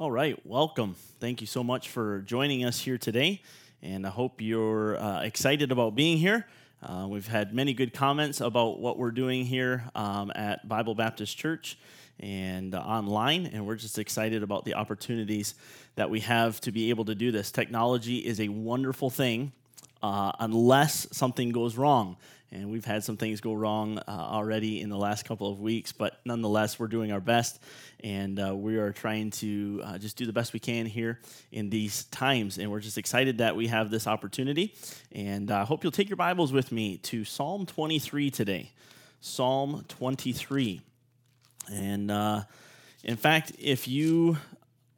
All right, welcome. Thank you so much for joining us here today, and I hope you're uh, excited about being here. Uh, we've had many good comments about what we're doing here um, at Bible Baptist Church and uh, online, and we're just excited about the opportunities that we have to be able to do this. Technology is a wonderful thing uh, unless something goes wrong. And we've had some things go wrong uh, already in the last couple of weeks, but nonetheless, we're doing our best and uh, we are trying to uh, just do the best we can here in these times. And we're just excited that we have this opportunity. And I hope you'll take your Bibles with me to Psalm 23 today. Psalm 23. And uh, in fact, if you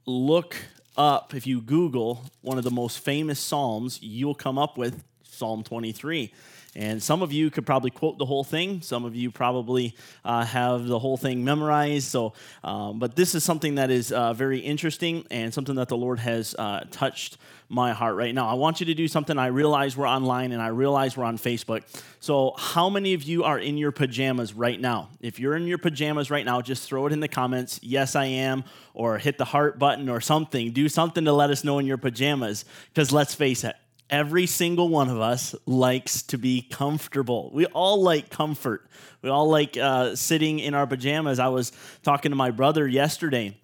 look up, if you Google one of the most famous Psalms, you'll come up with Psalm 23. And some of you could probably quote the whole thing. Some of you probably uh, have the whole thing memorized. So, um, but this is something that is uh, very interesting and something that the Lord has uh, touched my heart right now. I want you to do something. I realize we're online and I realize we're on Facebook. So, how many of you are in your pajamas right now? If you're in your pajamas right now, just throw it in the comments. Yes, I am. Or hit the heart button or something. Do something to let us know in your pajamas. Because let's face it, Every single one of us likes to be comfortable. We all like comfort. We all like uh, sitting in our pajamas. I was talking to my brother yesterday,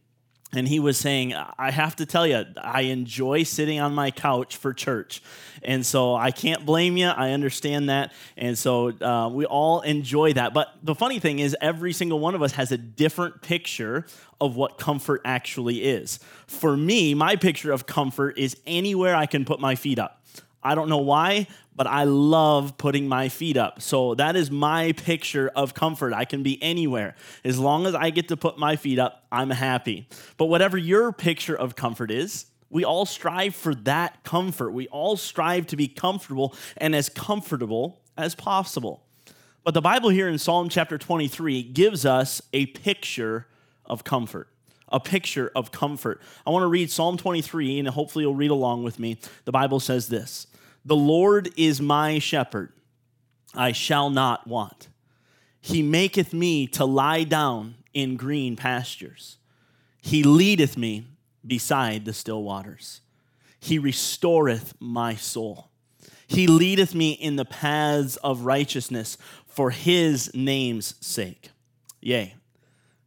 and he was saying, I have to tell you, I enjoy sitting on my couch for church. And so I can't blame you. I understand that. And so uh, we all enjoy that. But the funny thing is, every single one of us has a different picture of what comfort actually is. For me, my picture of comfort is anywhere I can put my feet up. I don't know why, but I love putting my feet up. So that is my picture of comfort. I can be anywhere. As long as I get to put my feet up, I'm happy. But whatever your picture of comfort is, we all strive for that comfort. We all strive to be comfortable and as comfortable as possible. But the Bible here in Psalm chapter 23 gives us a picture of comfort a picture of comfort. I want to read Psalm 23, and hopefully you'll read along with me. The Bible says this The Lord is my shepherd, I shall not want. He maketh me to lie down in green pastures. He leadeth me beside the still waters. He restoreth my soul. He leadeth me in the paths of righteousness for his name's sake. Yea,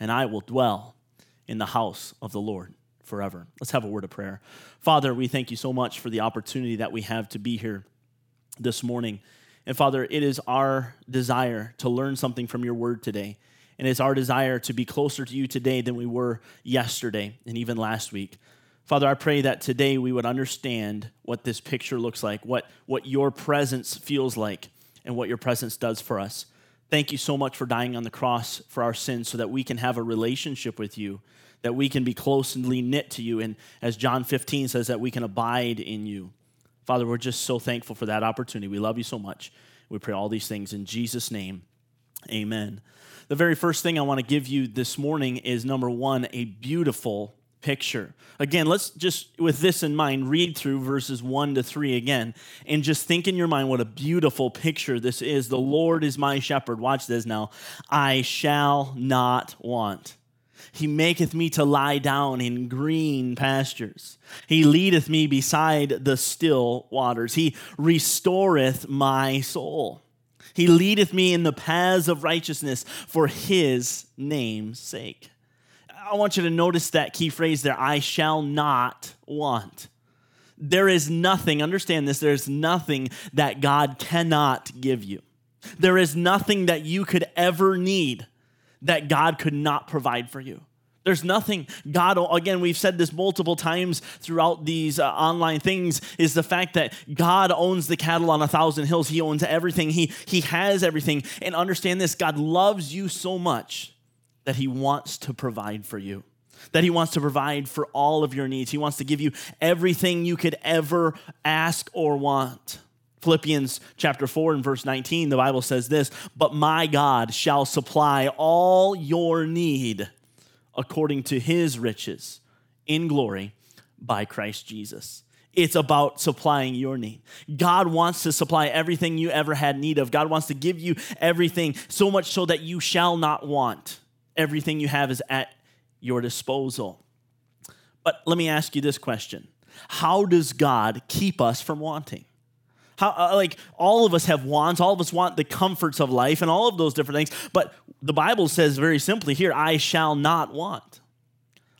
and I will dwell in the house of the Lord forever. Let's have a word of prayer. Father, we thank you so much for the opportunity that we have to be here this morning. And Father, it is our desire to learn something from your word today. And it's our desire to be closer to you today than we were yesterday and even last week. Father, I pray that today we would understand what this picture looks like, what, what your presence feels like, and what your presence does for us. Thank you so much for dying on the cross for our sins so that we can have a relationship with you, that we can be closely knit to you. And as John 15 says, that we can abide in you. Father, we're just so thankful for that opportunity. We love you so much. We pray all these things in Jesus' name. Amen. The very first thing I want to give you this morning is number one, a beautiful picture. Again, let's just, with this in mind, read through verses 1 to 3 again and just think in your mind what a beautiful picture this is. The Lord is my shepherd. Watch this now. I shall not want. He maketh me to lie down in green pastures. He leadeth me beside the still waters. He restoreth my soul. He leadeth me in the paths of righteousness for his name's sake. I want you to notice that key phrase there I shall not want. There is nothing, understand this, there's nothing that God cannot give you. There is nothing that you could ever need that God could not provide for you. There's nothing God, again, we've said this multiple times throughout these uh, online things, is the fact that God owns the cattle on a thousand hills. He owns everything, He, he has everything. And understand this God loves you so much that He wants to provide for you. that He wants to provide for all of your needs. He wants to give you everything you could ever ask or want. Philippians chapter 4 and verse 19, the Bible says this But my God shall supply all your need according to his riches in glory by Christ Jesus. It's about supplying your need. God wants to supply everything you ever had need of. God wants to give you everything so much so that you shall not want. Everything you have is at your disposal. But let me ask you this question How does God keep us from wanting? How, uh, like all of us have wants, all of us want the comforts of life and all of those different things. But the Bible says very simply here, I shall not want.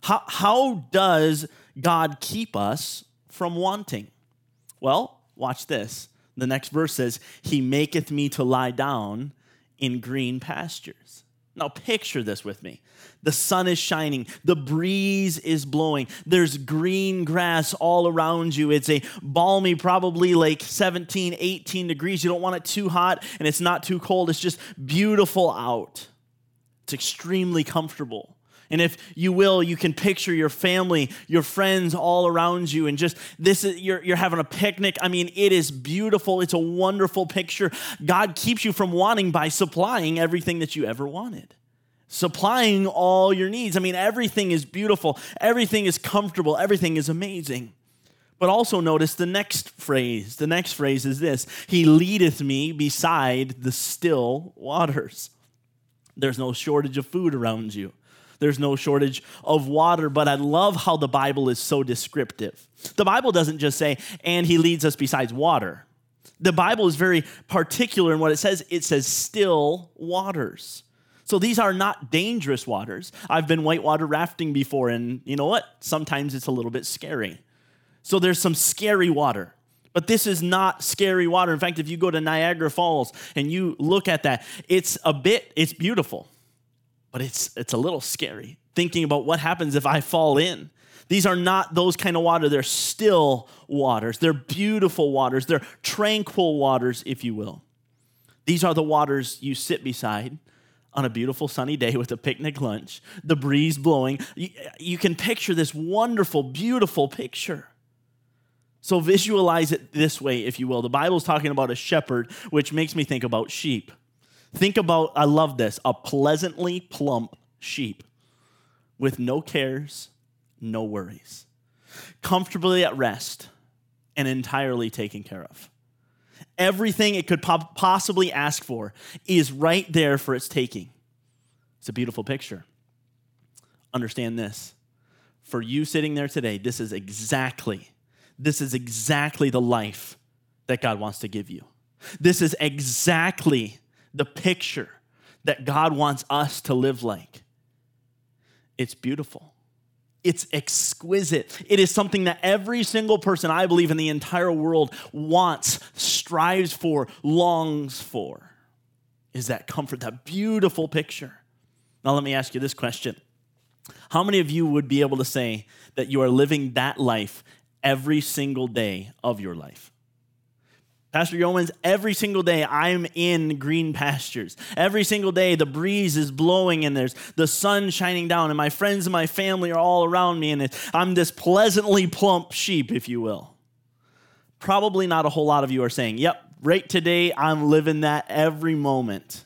How, how does God keep us from wanting? Well, watch this. The next verse says, He maketh me to lie down in green pastures. Now, picture this with me. The sun is shining, the breeze is blowing, there's green grass all around you. It's a balmy, probably like 17, 18 degrees. You don't want it too hot and it's not too cold. It's just beautiful out. It's extremely comfortable. And if you will, you can picture your family, your friends all around you, and just this is you're, you're having a picnic. I mean, it is beautiful. It's a wonderful picture. God keeps you from wanting by supplying everything that you ever wanted. Supplying all your needs. I mean, everything is beautiful, everything is comfortable, everything is amazing. But also notice the next phrase. The next phrase is this He leadeth me beside the still waters. There's no shortage of food around you there's no shortage of water. But I love how the Bible is so descriptive. The Bible doesn't just say, and he leads us besides water. The Bible is very particular in what it says. It says still waters. So these are not dangerous waters. I've been whitewater rafting before, and you know what? Sometimes it's a little bit scary. So there's some scary water. But this is not scary water. In fact, if you go to Niagara Falls and you look at that, it's a bit, it's beautiful but it's it's a little scary thinking about what happens if I fall in. These are not those kind of water. They're still waters. They're beautiful waters. They're tranquil waters, if you will. These are the waters you sit beside on a beautiful sunny day with a picnic lunch, the breeze blowing. You, you can picture this wonderful, beautiful picture. So visualize it this way, if you will. The Bible's talking about a shepherd, which makes me think about sheep. Think about, I love this, a pleasantly plump sheep with no cares, no worries, comfortably at rest, and entirely taken care of. Everything it could possibly ask for is right there for its taking. It's a beautiful picture. Understand this. For you sitting there today, this is exactly, this is exactly the life that God wants to give you. This is exactly the picture that God wants us to live like. It's beautiful. It's exquisite. It is something that every single person, I believe, in the entire world wants, strives for, longs for. Is that comfort, that beautiful picture. Now, let me ask you this question How many of you would be able to say that you are living that life every single day of your life? Pastor Yeomans, every single day I'm in green pastures. Every single day the breeze is blowing and there's the sun shining down, and my friends and my family are all around me, and I'm this pleasantly plump sheep, if you will. Probably not a whole lot of you are saying, Yep, right today I'm living that every moment.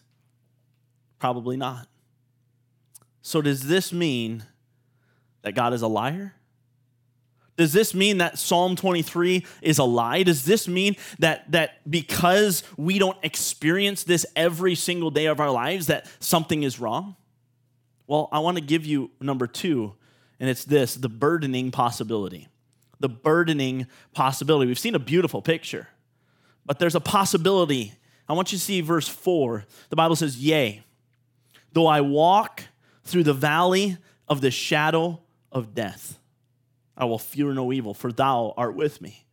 Probably not. So, does this mean that God is a liar? Does this mean that Psalm 23 is a lie? Does this mean that, that because we don't experience this every single day of our lives, that something is wrong? Well, I want to give you number two, and it's this the burdening possibility. The burdening possibility. We've seen a beautiful picture, but there's a possibility. I want you to see verse 4. The Bible says, Yea, though I walk through the valley of the shadow of death. I will fear no evil, for thou art with me.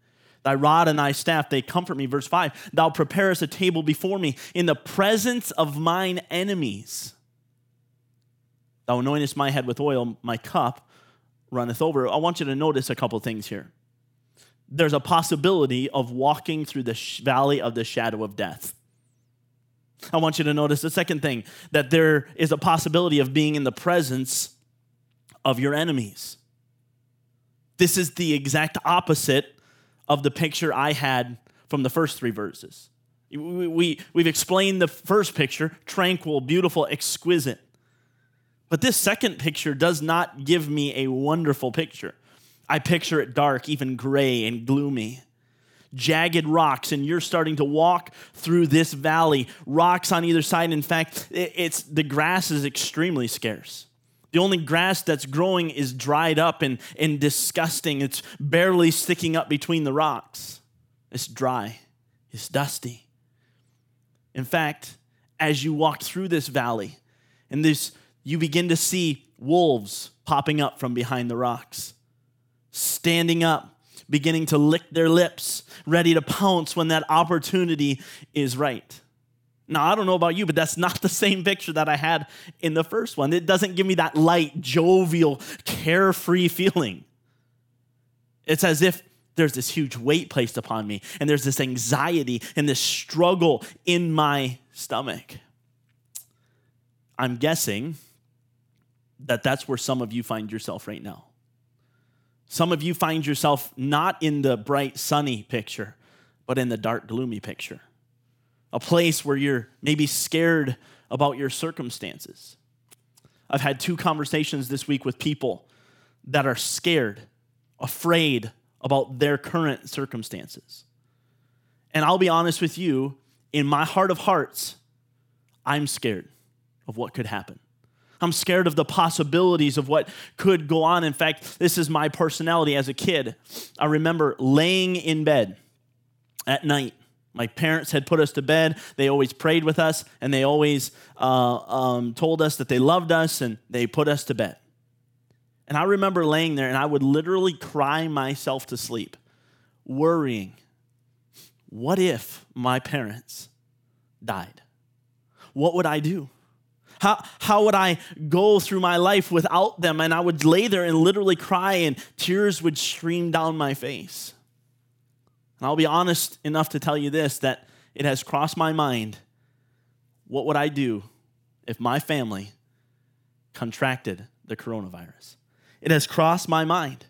Thy rod and thy staff, they comfort me. Verse 5 Thou preparest a table before me in the presence of mine enemies. Thou anointest my head with oil, my cup runneth over. I want you to notice a couple things here. There's a possibility of walking through the valley of the shadow of death. I want you to notice the second thing that there is a possibility of being in the presence of your enemies. This is the exact opposite of the picture I had from the first three verses. We, we, we've explained the first picture tranquil, beautiful, exquisite. But this second picture does not give me a wonderful picture. I picture it dark, even gray and gloomy. Jagged rocks, and you're starting to walk through this valley. Rocks on either side. In fact, it's the grass is extremely scarce. The only grass that's growing is dried up and, and disgusting. It's barely sticking up between the rocks. It's dry, it's dusty. In fact, as you walk through this valley, and this, you begin to see wolves popping up from behind the rocks, standing up, beginning to lick their lips, ready to pounce when that opportunity is right. Now, I don't know about you, but that's not the same picture that I had in the first one. It doesn't give me that light, jovial, carefree feeling. It's as if there's this huge weight placed upon me, and there's this anxiety and this struggle in my stomach. I'm guessing that that's where some of you find yourself right now. Some of you find yourself not in the bright, sunny picture, but in the dark, gloomy picture a place where you're maybe scared about your circumstances. I've had two conversations this week with people that are scared, afraid about their current circumstances. And I'll be honest with you, in my heart of hearts, I'm scared of what could happen. I'm scared of the possibilities of what could go on. In fact, this is my personality as a kid. I remember laying in bed at night my parents had put us to bed. They always prayed with us, and they always uh, um, told us that they loved us, and they put us to bed. And I remember laying there, and I would literally cry myself to sleep, worrying what if my parents died? What would I do? How, how would I go through my life without them? And I would lay there and literally cry, and tears would stream down my face. And I'll be honest enough to tell you this that it has crossed my mind what would I do if my family contracted the coronavirus? It has crossed my mind.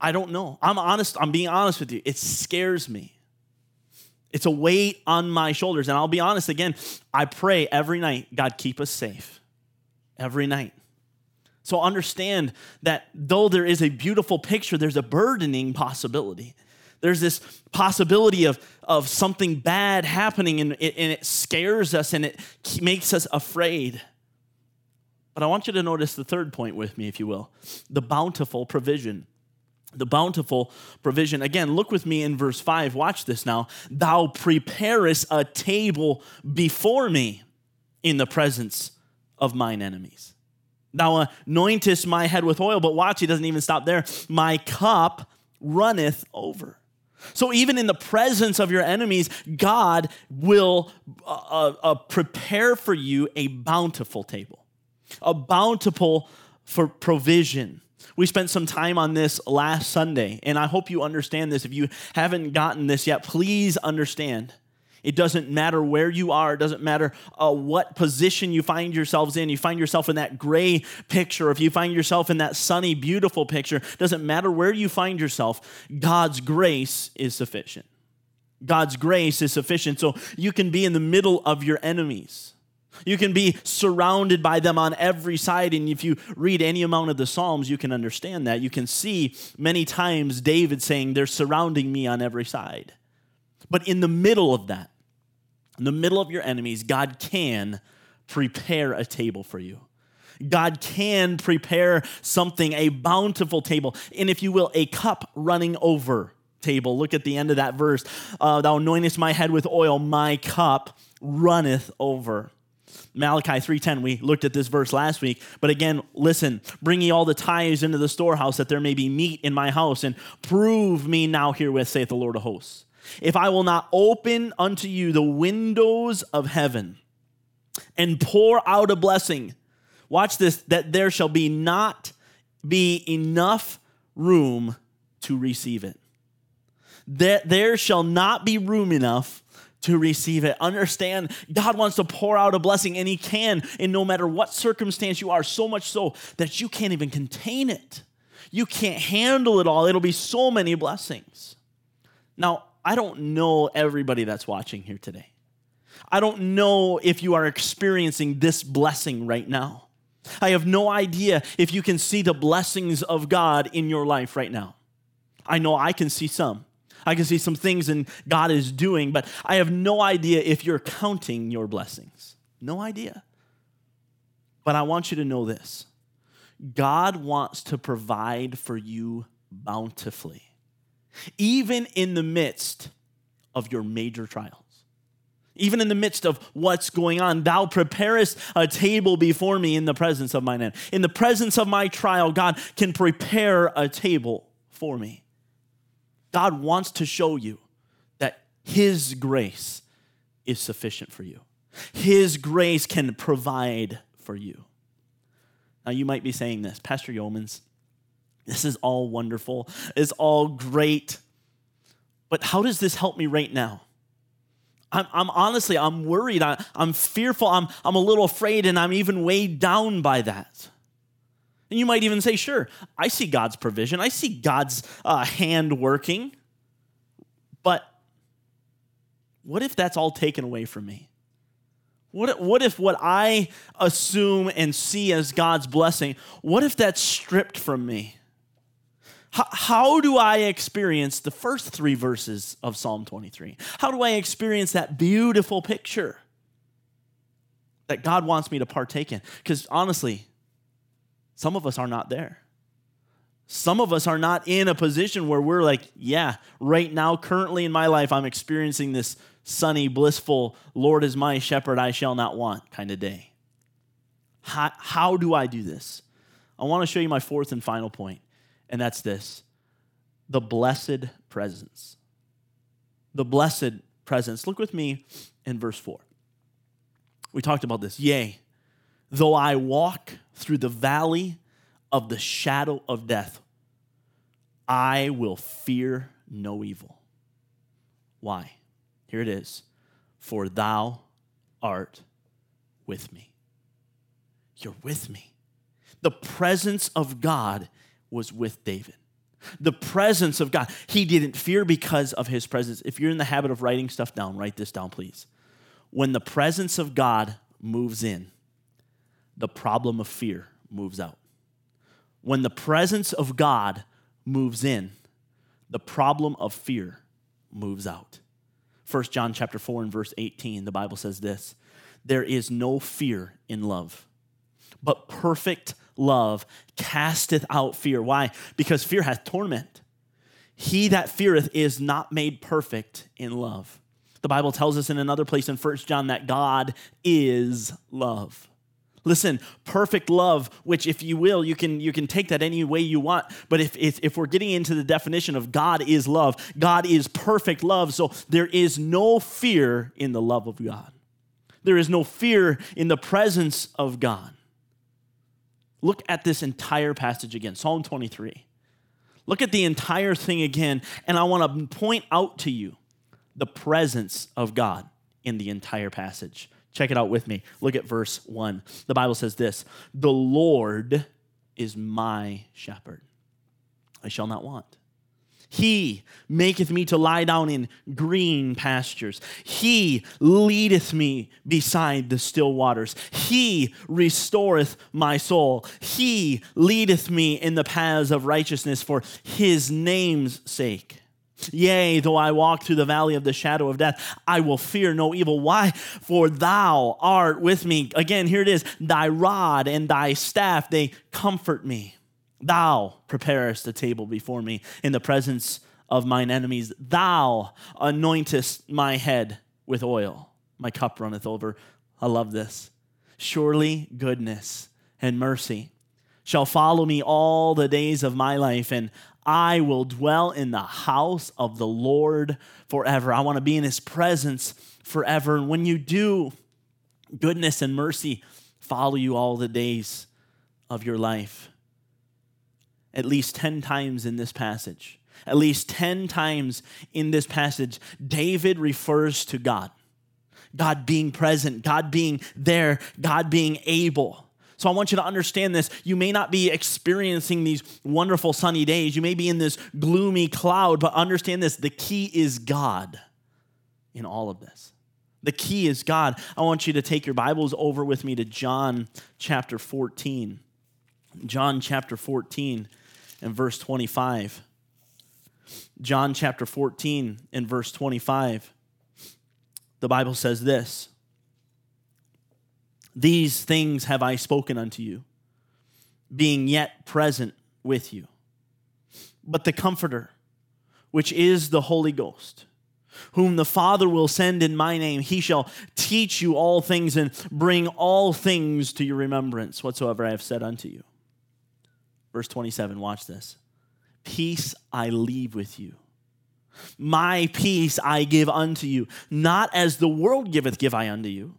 I don't know. I'm honest, I'm being honest with you. It scares me. It's a weight on my shoulders. And I'll be honest again, I pray every night, God, keep us safe. Every night. So understand that though there is a beautiful picture, there's a burdening possibility. There's this possibility of, of something bad happening, and it, and it scares us and it makes us afraid. But I want you to notice the third point with me, if you will the bountiful provision. The bountiful provision. Again, look with me in verse 5. Watch this now. Thou preparest a table before me in the presence of mine enemies. Thou anointest my head with oil, but watch, he doesn't even stop there. My cup runneth over. So, even in the presence of your enemies, God will uh, uh, prepare for you a bountiful table, a bountiful for provision. We spent some time on this last Sunday, and I hope you understand this. If you haven't gotten this yet, please understand it doesn't matter where you are. It doesn't matter uh, what position you find yourselves in. You find yourself in that gray picture, if you find yourself in that sunny, beautiful picture, doesn't matter where you find yourself, God's grace is sufficient. God's grace is sufficient. So you can be in the middle of your enemies. You can be surrounded by them on every side. And if you read any amount of the Psalms, you can understand that. You can see many times David saying, They're surrounding me on every side. But in the middle of that, in the middle of your enemies, God can prepare a table for you. God can prepare something, a bountiful table, and if you will, a cup running over table. Look at the end of that verse. Uh, Thou anointest my head with oil, my cup runneth over. Malachi 3:10 we looked at this verse last week but again listen bring ye all the tithes into the storehouse that there may be meat in my house and prove me now herewith saith the Lord of hosts if I will not open unto you the windows of heaven and pour out a blessing, watch this, that there shall be not be enough room to receive it. That there shall not be room enough to receive it. Understand God wants to pour out a blessing, and He can, in no matter what circumstance you are, so much so that you can't even contain it. You can't handle it all. It'll be so many blessings. Now, I don't know everybody that's watching here today. I don't know if you are experiencing this blessing right now. I have no idea if you can see the blessings of God in your life right now. I know I can see some. I can see some things and God is doing, but I have no idea if you're counting your blessings. No idea. But I want you to know this God wants to provide for you bountifully, even in the midst of your major trials. Even in the midst of what's going on, thou preparest a table before me in the presence of mine enemy. In the presence of my trial, God can prepare a table for me. God wants to show you that His grace is sufficient for you. His grace can provide for you. Now, you might be saying this, Pastor Yeomans, this is all wonderful, it's all great, but how does this help me right now? I'm, I'm honestly, I'm worried, I, I'm fearful, I'm, I'm a little afraid, and I'm even weighed down by that. And you might even say, sure, I see God's provision, I see God's uh, hand working. But what if that's all taken away from me? What what if what I assume and see as God's blessing, what if that's stripped from me? How, how do I experience the first three verses of Psalm 23? How do I experience that beautiful picture that God wants me to partake in? Because honestly, some of us are not there. Some of us are not in a position where we're like, yeah, right now, currently in my life, I'm experiencing this sunny, blissful, Lord is my shepherd, I shall not want kind of day. How, how do I do this? I want to show you my fourth and final point, and that's this the blessed presence. The blessed presence. Look with me in verse 4. We talked about this. Yea, though I walk through the valley of the shadow of death, I will fear no evil. Why? Here it is. For thou art with me. You're with me. The presence of God was with David. The presence of God. He didn't fear because of his presence. If you're in the habit of writing stuff down, write this down, please. When the presence of God moves in, the problem of fear moves out. When the presence of God moves in, the problem of fear moves out. 1 John chapter 4 and verse 18, the Bible says this There is no fear in love, but perfect love casteth out fear. Why? Because fear hath torment. He that feareth is not made perfect in love. The Bible tells us in another place in 1 John that God is love. Listen, perfect love, which if you will, you can you can take that any way you want. But if, if if we're getting into the definition of God is love, God is perfect love. So there is no fear in the love of God. There is no fear in the presence of God. Look at this entire passage again, Psalm 23. Look at the entire thing again, and I want to point out to you the presence of God in the entire passage. Check it out with me. Look at verse 1. The Bible says this The Lord is my shepherd. I shall not want. He maketh me to lie down in green pastures. He leadeth me beside the still waters. He restoreth my soul. He leadeth me in the paths of righteousness for his name's sake. Yea, though I walk through the valley of the shadow of death, I will fear no evil. Why? For thou art with me. Again, here it is thy rod and thy staff, they comfort me. Thou preparest a table before me in the presence of mine enemies. Thou anointest my head with oil. My cup runneth over. I love this. Surely goodness and mercy shall follow me all the days of my life, and I will dwell in the house of the Lord forever. I want to be in his presence forever. And when you do, goodness and mercy follow you all the days of your life. At least 10 times in this passage, at least 10 times in this passage, David refers to God. God being present, God being there, God being able. So I want you to understand this. You may not be experiencing these wonderful sunny days. You may be in this gloomy cloud, but understand this the key is God in all of this. The key is God. I want you to take your Bibles over with me to John chapter 14. John chapter 14 and verse 25. John chapter 14 and verse 25. The Bible says this These things have I spoken unto you, being yet present with you. But the Comforter, which is the Holy Ghost, whom the Father will send in my name, he shall teach you all things and bring all things to your remembrance, whatsoever I have said unto you. Verse 27, watch this. Peace I leave with you. My peace I give unto you. Not as the world giveth, give I unto you.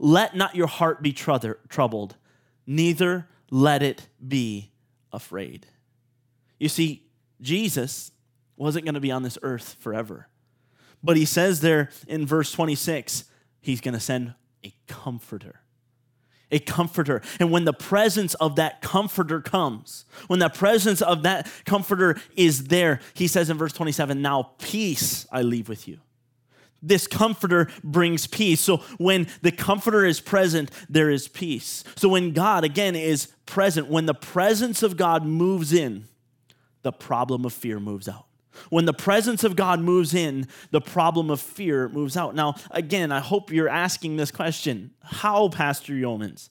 Let not your heart be troubled, neither let it be afraid. You see, Jesus wasn't going to be on this earth forever. But he says there in verse 26, he's going to send a comforter a comforter. And when the presence of that comforter comes, when the presence of that comforter is there, he says in verse 27, Now peace I leave with you. This comforter brings peace. So when the comforter is present, there is peace. So when God, again, is present, when the presence of God moves in, the problem of fear moves out. When the presence of God moves in, the problem of fear moves out. Now, again, I hope you're asking this question How, Pastor Yeomans?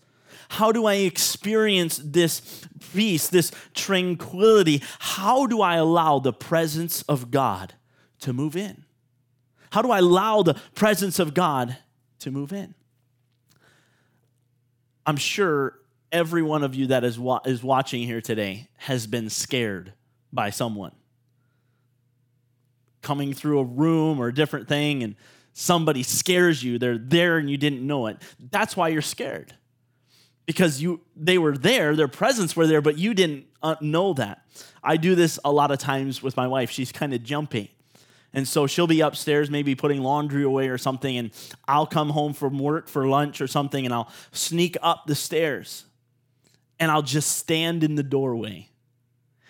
How do I experience this peace, this tranquility? How do I allow the presence of God to move in? How do I allow the presence of God to move in? I'm sure every one of you that is, wa- is watching here today has been scared by someone coming through a room or a different thing and somebody scares you they're there and you didn't know it. That's why you're scared. Because you they were there their presence were there but you didn't uh, know that. I do this a lot of times with my wife. She's kind of jumpy. And so she'll be upstairs maybe putting laundry away or something and i'll come home from work for lunch or something and i'll sneak up the stairs and i'll just stand in the doorway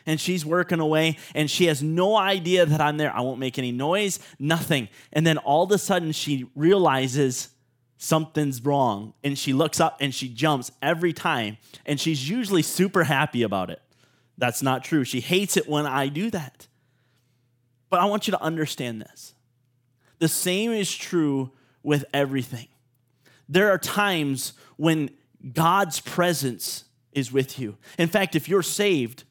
and she's working away and she has no idea that I'm there. I won't make any noise, nothing. And then all of a sudden she realizes something's wrong and she looks up and she jumps every time and she's usually super happy about it. That's not true. She hates it when I do that. But I want you to understand this. The same is true with everything. There are times when God's presence is with you. In fact, if you're saved,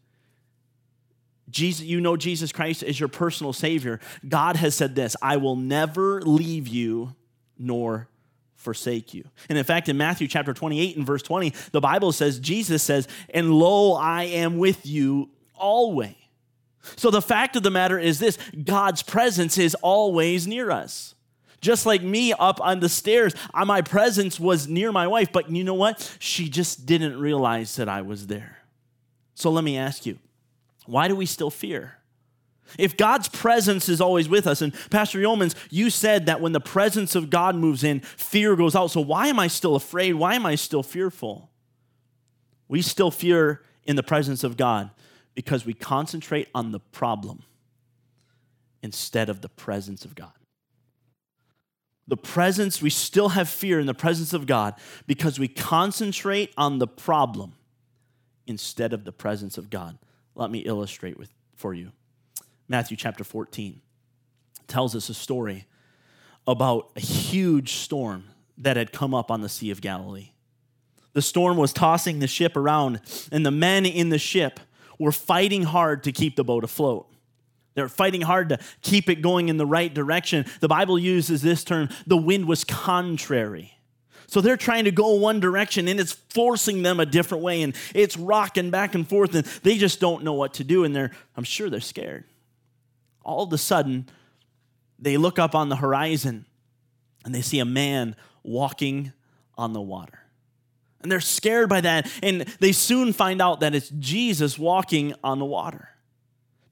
Jesus, you know Jesus Christ is your personal Savior, God has said this I will never leave you nor forsake you. And in fact, in Matthew chapter 28 and verse 20, the Bible says, Jesus says, And lo, I am with you always. So the fact of the matter is this God's presence is always near us. Just like me up on the stairs, uh, my presence was near my wife, but you know what? She just didn't realize that I was there. So let me ask you why do we still fear? If God's presence is always with us, and Pastor Yeomans, you said that when the presence of God moves in, fear goes out. So why am I still afraid? Why am I still fearful? We still fear in the presence of God because we concentrate on the problem instead of the presence of God. The presence, we still have fear in the presence of God because we concentrate on the problem instead of the presence of God. Let me illustrate with, for you. Matthew chapter 14 tells us a story about a huge storm that had come up on the Sea of Galilee. The storm was tossing the ship around, and the men in the ship were fighting hard to keep the boat afloat. They're fighting hard to keep it going in the right direction. The Bible uses this term the wind was contrary. So they're trying to go one direction and it's forcing them a different way and it's rocking back and forth and they just don't know what to do and they're I'm sure they're scared. All of a sudden they look up on the horizon and they see a man walking on the water. And they're scared by that and they soon find out that it's Jesus walking on the water.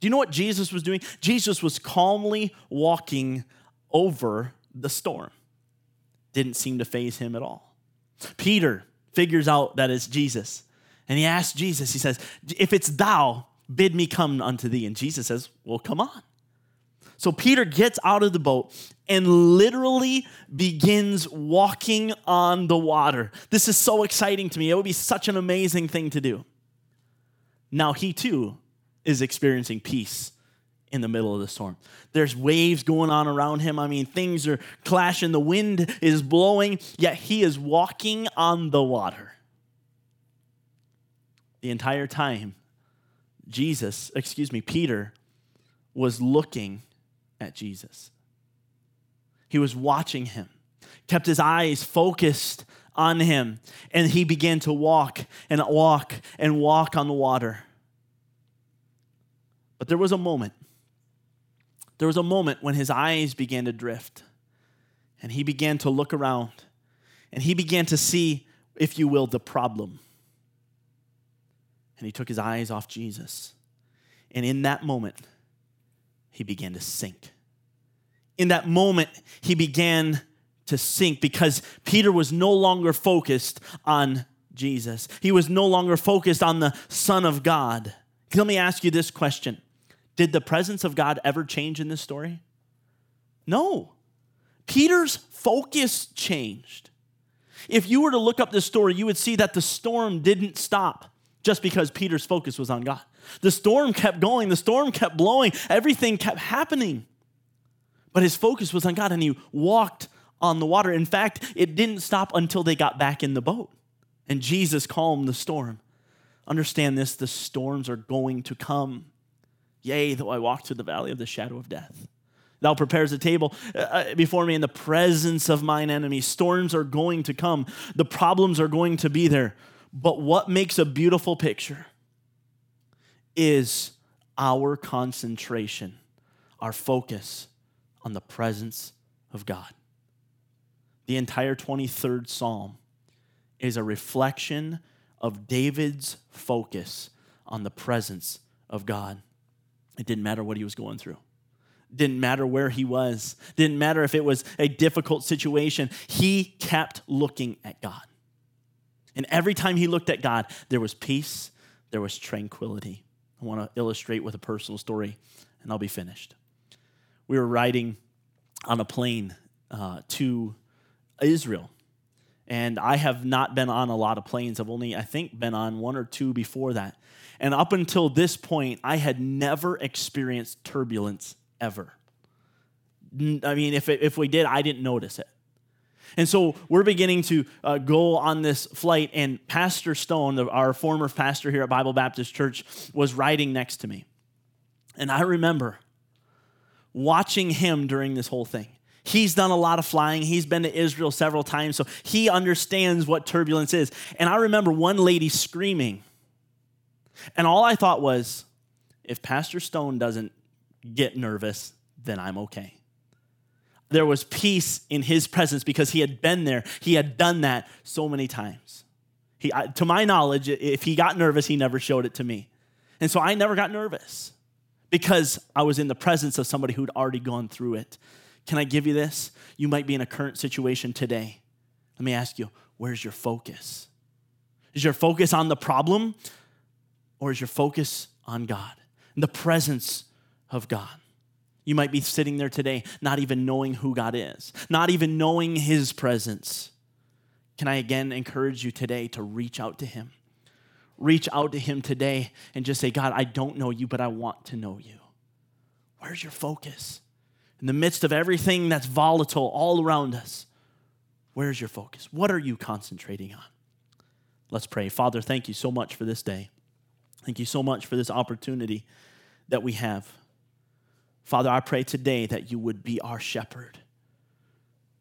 Do you know what Jesus was doing? Jesus was calmly walking over the storm. Didn't seem to faze him at all. Peter figures out that it's Jesus. And he asks Jesus, he says, If it's thou, bid me come unto thee. And Jesus says, Well, come on. So Peter gets out of the boat and literally begins walking on the water. This is so exciting to me. It would be such an amazing thing to do. Now he too is experiencing peace in the middle of the storm. There's waves going on around him. I mean, things are clashing. The wind is blowing, yet he is walking on the water. The entire time, Jesus, excuse me, Peter was looking at Jesus. He was watching him, kept his eyes focused on him, and he began to walk and walk and walk on the water. But there was a moment. There was a moment when his eyes began to drift, and he began to look around, and he began to see, if you will, the problem. And he took his eyes off Jesus. And in that moment, he began to sink. In that moment, he began to sink because Peter was no longer focused on Jesus. He was no longer focused on the Son of God. Let me ask you this question Did the presence of God ever change in this story? No. Peter's focus changed. If you were to look up this story, you would see that the storm didn't stop just because Peter's focus was on God. The storm kept going, the storm kept blowing, everything kept happening. But his focus was on God and he walked on the water. In fact, it didn't stop until they got back in the boat and Jesus calmed the storm. Understand this the storms are going to come. Yea, though I walk through the valley of the shadow of death. Thou prepares a table uh, uh, before me in the presence of mine enemies. Storms are going to come, the problems are going to be there. But what makes a beautiful picture is our concentration, our focus on the presence of God. The entire 23rd Psalm is a reflection of David's focus on the presence of God. It didn't matter what he was going through. Didn't matter where he was. Didn't matter if it was a difficult situation. He kept looking at God. And every time he looked at God, there was peace, there was tranquility. I want to illustrate with a personal story, and I'll be finished. We were riding on a plane uh, to Israel. And I have not been on a lot of planes. I've only, I think, been on one or two before that. And up until this point, I had never experienced turbulence ever. I mean, if, if we did, I didn't notice it. And so we're beginning to uh, go on this flight, and Pastor Stone, our former pastor here at Bible Baptist Church, was riding next to me. And I remember watching him during this whole thing. He's done a lot of flying. He's been to Israel several times, so he understands what turbulence is. And I remember one lady screaming. And all I thought was, if Pastor Stone doesn't get nervous, then I'm okay there was peace in his presence because he had been there. He had done that so many times. He, to my knowledge, if he got nervous, he never showed it to me. And so I never got nervous because I was in the presence of somebody who'd already gone through it. Can I give you this? You might be in a current situation today. Let me ask you, where's your focus? Is your focus on the problem or is your focus on God, the presence of God? You might be sitting there today not even knowing who God is, not even knowing His presence. Can I again encourage you today to reach out to Him? Reach out to Him today and just say, God, I don't know you, but I want to know you. Where's your focus? In the midst of everything that's volatile all around us, where's your focus? What are you concentrating on? Let's pray. Father, thank you so much for this day. Thank you so much for this opportunity that we have. Father, I pray today that you would be our shepherd,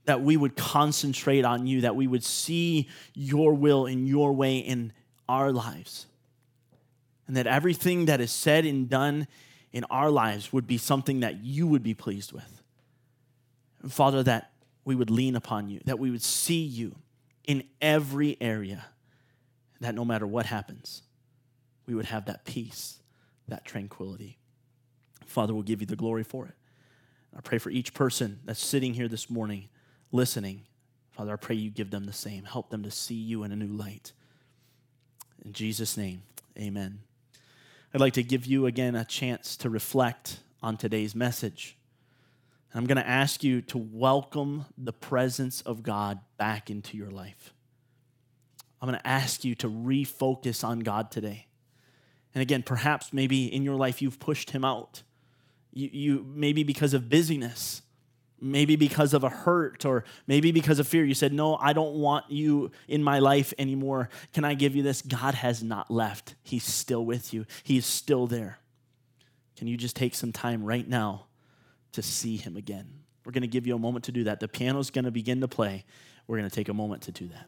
that we would concentrate on you, that we would see your will and your way in our lives, and that everything that is said and done in our lives would be something that you would be pleased with. And Father, that we would lean upon you, that we would see you in every area, that no matter what happens, we would have that peace, that tranquility. Father, we'll give you the glory for it. I pray for each person that's sitting here this morning listening. Father, I pray you give them the same. Help them to see you in a new light. In Jesus' name, amen. I'd like to give you again a chance to reflect on today's message. I'm going to ask you to welcome the presence of God back into your life. I'm going to ask you to refocus on God today. And again, perhaps maybe in your life you've pushed him out. You, you maybe because of busyness, maybe because of a hurt, or maybe because of fear. You said, No, I don't want you in my life anymore. Can I give you this? God has not left. He's still with you, He's still there. Can you just take some time right now to see Him again? We're going to give you a moment to do that. The piano's going to begin to play. We're going to take a moment to do that.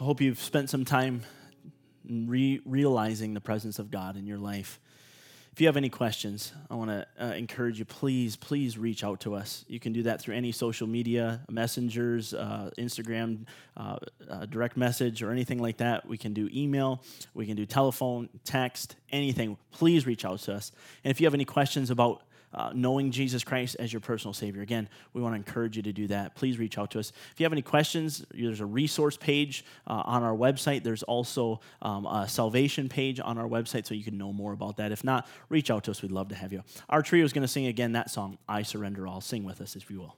I hope you've spent some time re- realizing the presence of God in your life. If you have any questions, I want to uh, encourage you, please, please reach out to us. You can do that through any social media, messengers, uh, Instagram, uh, uh direct message, or anything like that. We can do email, we can do telephone, text, anything. Please reach out to us. And if you have any questions about uh, knowing Jesus Christ as your personal Savior. Again, we want to encourage you to do that. Please reach out to us. If you have any questions, there's a resource page uh, on our website. There's also um, a salvation page on our website so you can know more about that. If not, reach out to us. We'd love to have you. Our trio is going to sing again that song, I Surrender All. Sing with us if you will.